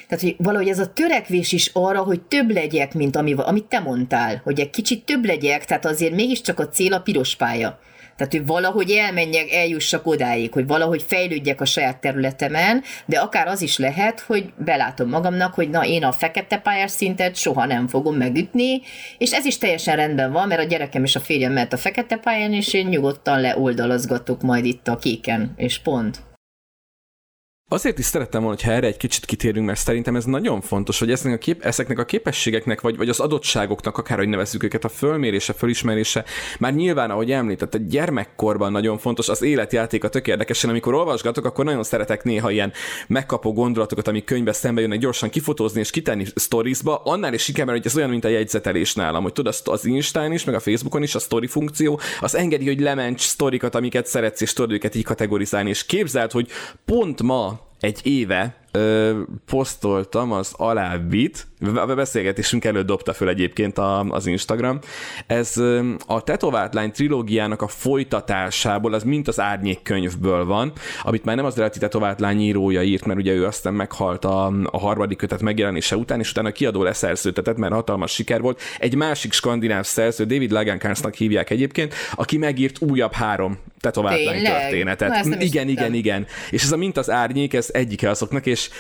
tehát, hogy valahogy ez a törekvés is arra, hogy több legyek, mint ami, amit te mondtál, hogy egy kicsit több legyek, tehát azért mégiscsak a cél a piros pálya. Tehát, hogy valahogy elmenjek, eljussak odáig, hogy valahogy fejlődjek a saját területemen, de akár az is lehet, hogy belátom magamnak, hogy na, én a fekete pályás szintet soha nem fogom megütni, és ez is teljesen rendben van, mert a gyerekem és a férjem mehet a fekete pályán, és én nyugodtan leoldalazgatok majd itt a kéken, és pont. Azért is szerettem volna, hogy erre egy kicsit kitérünk, mert szerintem ez nagyon fontos, hogy ezeknek a, kép, ezeknek a képességeknek, vagy, vagy az adottságoknak, akárhogy nevezzük őket, a fölmérése, fölismerése, már nyilván, ahogy említett, a gyermekkorban nagyon fontos, az életjáték a tök érdekesen, amikor olvasgatok, akkor nagyon szeretek néha ilyen megkapó gondolatokat, amik könyvbe szembe jönnek, gyorsan kifotózni és kitenni storiesba, annál is inkább, hogy ez olyan, mint a jegyzetelés nálam, hogy tudod, az Instán is, meg a Facebookon is a story funkció, az engedi, hogy lements sztorikat, amiket szeretsz, és tudod őket így kategorizálni, és képzeld, hogy pont ma on. Egy éve ö, posztoltam az alábbit, a beszélgetésünk előtt dobta föl egyébként a, az Instagram. Ez ö, a Tetovált Lány trilógiának a folytatásából, az mint az árnyék könyvből van, amit már nem az eredeti Tetovált Lány írója írt, mert ugye ő aztán meghalt a, a harmadik kötet megjelenése után, és utána kiadó leszerződtetett, mert hatalmas siker volt. Egy másik skandináv szerző, David Lagercransnak hívják egyébként, aki megírt újabb három Tetovált Lány történetet. igen, igen, igen, igen. És ez a mint az árnyék, ez egyike azoknak, és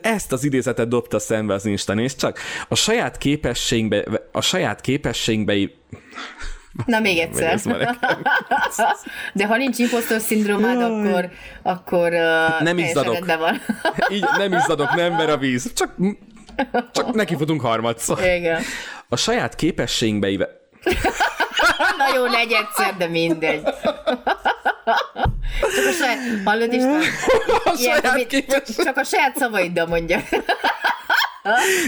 ezt az idézetet dobta szembe az Insta, és csak a saját képességbe, a saját képességbe Na még egyszer. De ha nincs impostor szindrómád, akkor, akkor nem izzadok. van. Így nem izzadok, nem ver a víz. Csak, csak neki futunk harmadszor. Igen. A saját képességbe Na jó, negyedszer, de mindegy. Csak a saját, hallod is? A ilyen, saját csak, csak a saját szavaiddal mondja.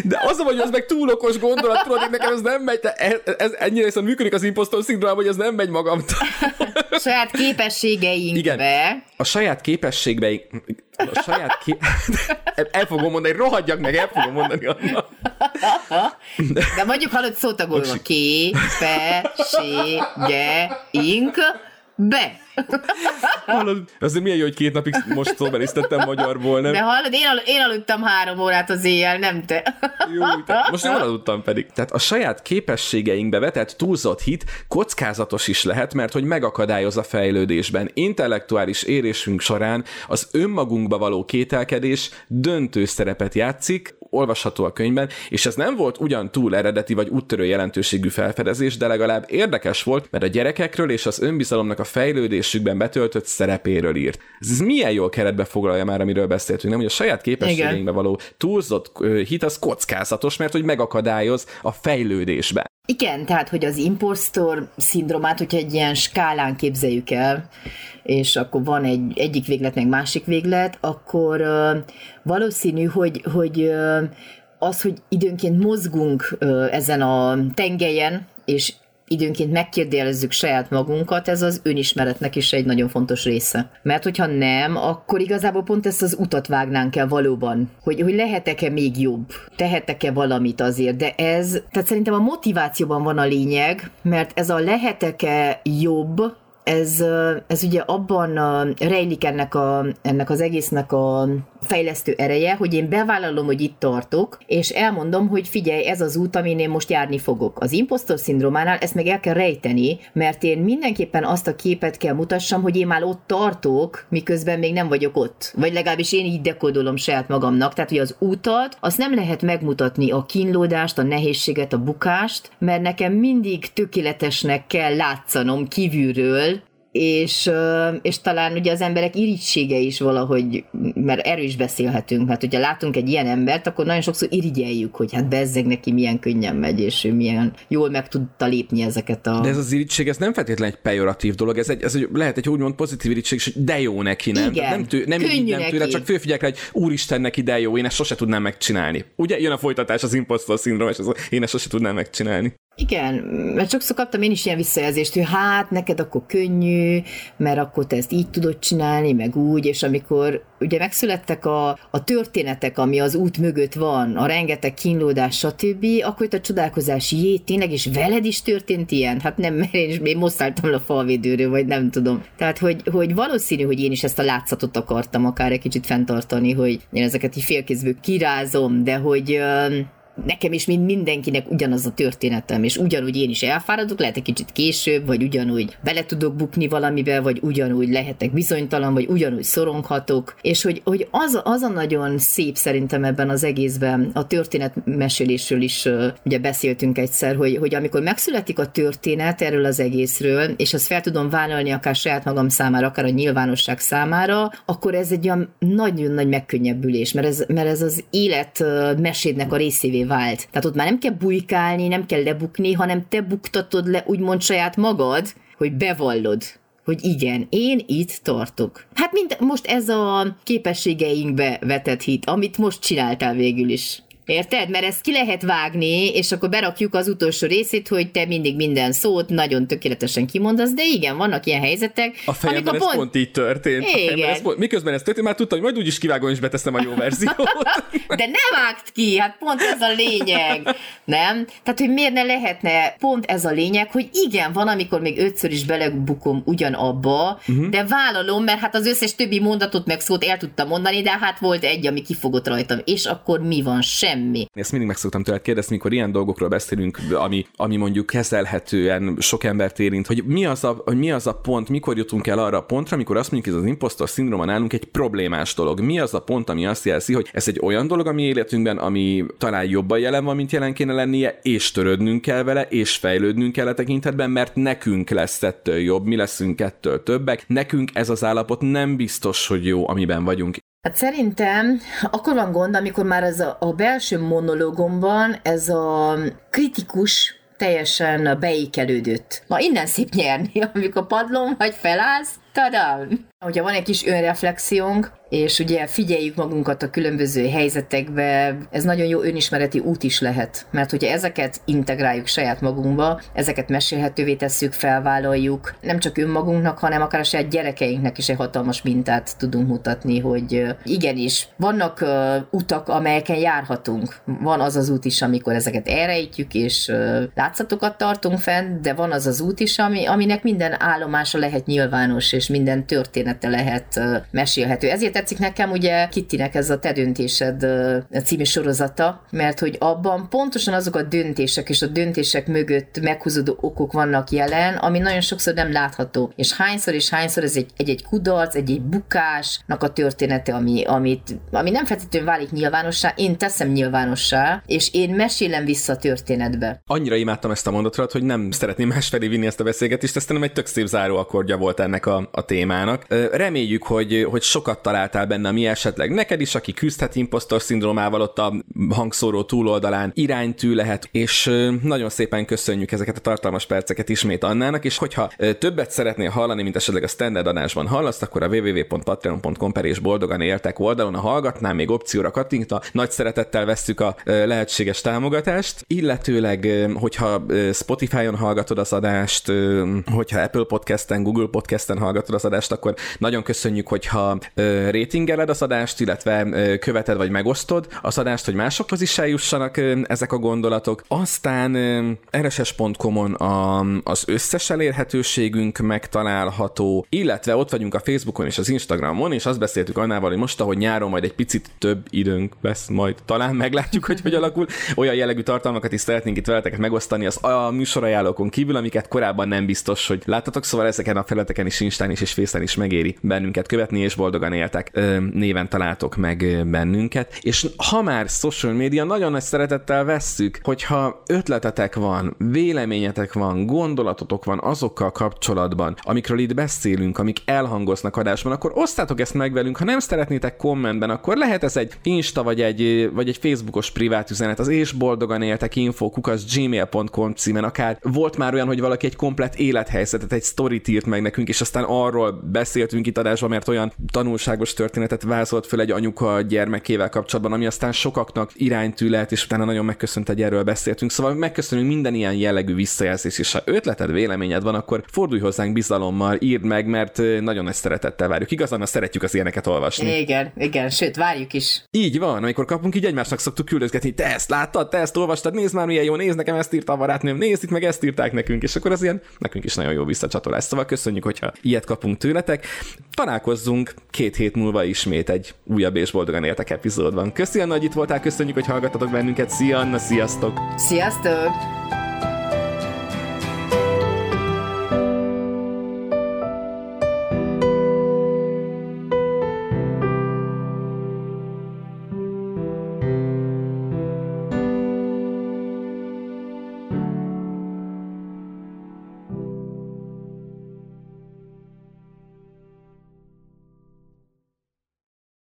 De az, hogy az meg túl okos gondolat, tudod, hogy nekem ez nem megy, de ez, ez ennyire viszont működik az impostor szindróm, hogy ez nem megy magamtól. A saját képességeinkbe. Igen, a saját képességbe, a saját ké... El fogom mondani, rohadjak meg, el fogom mondani annak. De, mondjuk hallod szótagolva. Képességeink be. Hallod, azért milyen jó, hogy két napig most szóbelisztettem magyarból, nem? De hallod, én, al- én aludtam három órát az éjjel, nem te. Jó, te. most jól aludtam pedig. Tehát a saját képességeinkbe vetett túlzott hit kockázatos is lehet, mert hogy megakadályoz a fejlődésben. Intellektuális érésünk során az önmagunkba való kételkedés döntő szerepet játszik, olvasható a könyvben, és ez nem volt ugyan túl eredeti vagy úttörő jelentőségű felfedezés, de legalább érdekes volt, mert a gyerekekről és az önbizalomnak a fejlődés megélésükben betöltött szerepéről írt. Ez milyen jól keretbe foglalja már, amiről beszéltünk, nem? Hogy a saját képességeinkbe való túlzott hit az kockázatos, mert hogy megakadályoz a fejlődésbe. Igen, tehát, hogy az impostor szindromát, hogyha egy ilyen skálán képzeljük el, és akkor van egy egyik véglet, meg másik véglet, akkor uh, valószínű, hogy, hogy uh, az, hogy időnként mozgunk uh, ezen a tengelyen, és időnként megkérdelezzük saját magunkat, ez az önismeretnek is egy nagyon fontos része. Mert hogyha nem, akkor igazából pont ezt az utat vágnánk el valóban, hogy, hogy lehetek-e még jobb, tehetek-e valamit azért, de ez, tehát szerintem a motivációban van a lényeg, mert ez a lehetek-e jobb, ez, ez ugye abban rejlik ennek, a, ennek az egésznek a fejlesztő ereje, hogy én bevállalom, hogy itt tartok, és elmondom, hogy figyelj, ez az út, amin én most járni fogok. Az impostor szindrómánál ezt meg el kell rejteni, mert én mindenképpen azt a képet kell mutassam, hogy én már ott tartok, miközben még nem vagyok ott. Vagy legalábbis én így dekodolom saját magamnak. Tehát, hogy az utat, azt nem lehet megmutatni a kínlódást, a nehézséget, a bukást, mert nekem mindig tökéletesnek kell látszanom kívülről, és, és talán ugye az emberek irítsége is valahogy, mert erről is beszélhetünk, mert hogyha látunk egy ilyen embert, akkor nagyon sokszor irigyeljük, hogy hát bezzeg neki milyen könnyen megy, és ő milyen jól meg tudta lépni ezeket a... De ez az irítség, ez nem feltétlenül egy pejoratív dolog, ez, egy, ez egy, lehet egy úgymond pozitív irítség, és de jó neki, nem? Igen, nem, tő, nem, így, nem tőle, csak főfigyelek rá, hogy úristen neki de jó, én ezt sose tudnám megcsinálni. Ugye jön a folytatás az impostor szindrom, és az, én ezt sose tudnám megcsinálni. Igen, mert sokszor kaptam én is ilyen visszajelzést, hogy hát neked akkor könnyű, mert akkor te ezt így tudod csinálni, meg úgy, és amikor ugye megszülettek a, a történetek, ami az út mögött van, a rengeteg kínlódás, stb., akkor itt a csodálkozás, jé, tényleg, és veled is történt ilyen? Hát nem, mert én is még most álltam a falvédőről, vagy nem tudom. Tehát, hogy, hogy valószínű, hogy én is ezt a látszatot akartam akár egy kicsit fenntartani, hogy én ezeket így félkézből kirázom, de hogy nekem is, mint mindenkinek ugyanaz a történetem, és ugyanúgy én is elfáradok, lehet egy kicsit később, vagy ugyanúgy bele tudok bukni valamibe, vagy ugyanúgy lehetek bizonytalan, vagy ugyanúgy szoronghatok, és hogy, hogy az, az a nagyon szép szerintem ebben az egészben, a történetmesélésről is ugye beszéltünk egyszer, hogy, hogy amikor megszületik a történet erről az egészről, és azt fel tudom vállalni akár saját magam számára, akár a nyilvánosság számára, akkor ez egy olyan nagyon nagy megkönnyebbülés, mert ez, mert ez az élet mesédnek a részévé vált. Tehát ott már nem kell bujkálni, nem kell lebukni, hanem te buktatod le úgymond saját magad, hogy bevallod, hogy igen, én itt tartok. Hát mint most ez a képességeinkbe vetett hit, amit most csináltál végül is. Érted? Mert ezt ki lehet vágni, és akkor berakjuk az utolsó részét, hogy te mindig minden szót nagyon tökéletesen kimondasz, de igen, vannak ilyen helyzetek. A fejemben ez pont... pont így történt. Igen. Ez pont... Miközben ez történt, már tudtam, hogy majd úgyis kivágom és beteszem a jó verziót. de nem vágt ki, hát pont ez a lényeg. Nem? Tehát, hogy miért ne lehetne pont ez a lényeg, hogy igen, van, amikor még ötször is belebukom ugyanabba, uh-huh. de vállalom, mert hát az összes többi mondatot meg szót el tudtam mondani, de hát volt egy, ami kifogott rajtam, és akkor mi van? Sem semmi. Ezt mindig meg szoktam tőled kérdezni, mikor ilyen dolgokról beszélünk, ami, ami mondjuk kezelhetően sok embert érint, hogy mi, az a, hogy mi az a pont, mikor jutunk el arra a pontra, amikor azt mondjuk, hogy az impostor szindróma nálunk egy problémás dolog. Mi az a pont, ami azt jelzi, hogy ez egy olyan dolog a mi életünkben, ami talán jobban jelen van, mint jelen kéne lennie, és törődnünk kell vele, és fejlődnünk kell a tekintetben, mert nekünk lesz ettől jobb, mi leszünk ettől többek. Nekünk ez az állapot nem biztos, hogy jó, amiben vagyunk. Hát szerintem akkor van gond, amikor már ez a, a belső monológomban ez a kritikus teljesen beékelődött. Ma innen szép nyerni, amikor padlom vagy felállsz, tadam! Hogyha van egy kis önreflexiónk, és ugye figyeljük magunkat a különböző helyzetekbe, ez nagyon jó önismereti út is lehet, mert hogyha ezeket integráljuk saját magunkba, ezeket mesélhetővé tesszük, felvállaljuk, nem csak önmagunknak, hanem akár a saját gyerekeinknek is egy hatalmas mintát tudunk mutatni, hogy igenis, vannak utak, amelyeken járhatunk. Van az az út is, amikor ezeket elrejtjük, és látszatokat tartunk fenn, de van az az út is, ami, aminek minden állomása lehet nyilvános, és minden történet története lehet mesélhető. Ezért tetszik nekem ugye Kittinek ez a Te döntésed című sorozata, mert hogy abban pontosan azok a döntések és a döntések mögött meghúzódó okok vannak jelen, ami nagyon sokszor nem látható. És hányszor és hányszor ez egy, egy, egy kudarc, egy, egy bukásnak a története, ami, amit, ami nem feltétlenül válik nyilvánossá, én teszem nyilvánossá, és én mesélem vissza a történetbe. Annyira imádtam ezt a mondatot, hogy nem szeretném másfelé vinni ezt a beszélgetést, ezt nem egy tök szép záró akkordja volt ennek a, a témának. Reméljük, hogy, hogy sokat találtál benne, mi esetleg neked is, aki küzdhet impostor szindrómával ott a hangszóró túloldalán. Iránytű lehet, és nagyon szépen köszönjük ezeket a tartalmas perceket ismét Annának, és hogyha többet szeretnél hallani, mint esetleg a standard adásban hallasz, akkor a www.patreon.com per és boldogan éltek oldalon, a hallgatnál még opcióra kattintva, nagy szeretettel vesszük a lehetséges támogatást, illetőleg, hogyha Spotify-on hallgatod az adást, hogyha Apple Podcast-en, Google Podcast-en hallgatod az adást, akkor nagyon köszönjük, hogyha ratingeled az adást, illetve követed vagy megosztod az adást, hogy másokhoz is eljussanak ezek a gondolatok. Aztán rss.com-on a, az összes elérhetőségünk megtalálható, illetve ott vagyunk a Facebookon és az Instagramon, és azt beszéltük annával, hogy most, ahogy nyáron majd egy picit több időnk lesz, majd talán meglátjuk, hogy hogy alakul. Olyan jellegű tartalmakat is szeretnénk itt veleteket megosztani az a műsorajánlókon kívül, amiket korábban nem biztos, hogy láttatok, szóval ezeken a felületeken is Instán is és Fészen is megéri bennünket követni, és boldogan éltek néven találtok meg bennünket. És ha már social media, nagyon nagy szeretettel vesszük, hogyha ötletetek van, véleményetek van, gondolatotok van azokkal kapcsolatban, amikről itt beszélünk, amik elhangoznak adásban, akkor osztátok ezt meg velünk. Ha nem szeretnétek kommentben, akkor lehet ez egy Insta vagy egy, vagy egy Facebookos privát üzenet, az és boldogan éltek info, kukasz gmail.com címen, akár volt már olyan, hogy valaki egy komplet élethelyzetet, egy sztorit írt meg nekünk, és aztán arról beszéltünk itt adásban, mert olyan tanulságos történetet vázolt föl egy anyuka a gyermekével kapcsolatban, ami aztán sokaknak iránytű lehet, és utána nagyon megköszönt, hogy erről beszéltünk. Szóval megköszönünk minden ilyen jellegű visszajelzés, és ha ötleted, véleményed van, akkor fordulj hozzánk bizalommal, írd meg, mert nagyon nagy szeretettel várjuk. Igazán, mert szeretjük az ilyeneket olvasni. Igen, igen, sőt, várjuk is. Így van, amikor kapunk, így egymásnak szoktuk küldözgetni, te ezt láttad, te ezt olvastad, nézd már milyen jó, nézd nekem ezt írta a barátnőm, nézd itt meg ezt írták nekünk, és akkor az ilyen nekünk is nagyon jó visszacsatolás. Szóval köszönjük, hogyha ilyet kapunk tőletek. Találkozzunk két hét múlva ismét egy újabb és boldogan éltek epizódban. Köszönjük, hogy itt voltál, köszönjük, hogy hallgattatok bennünket. Szia Anna, sziasztok! Sziasztok!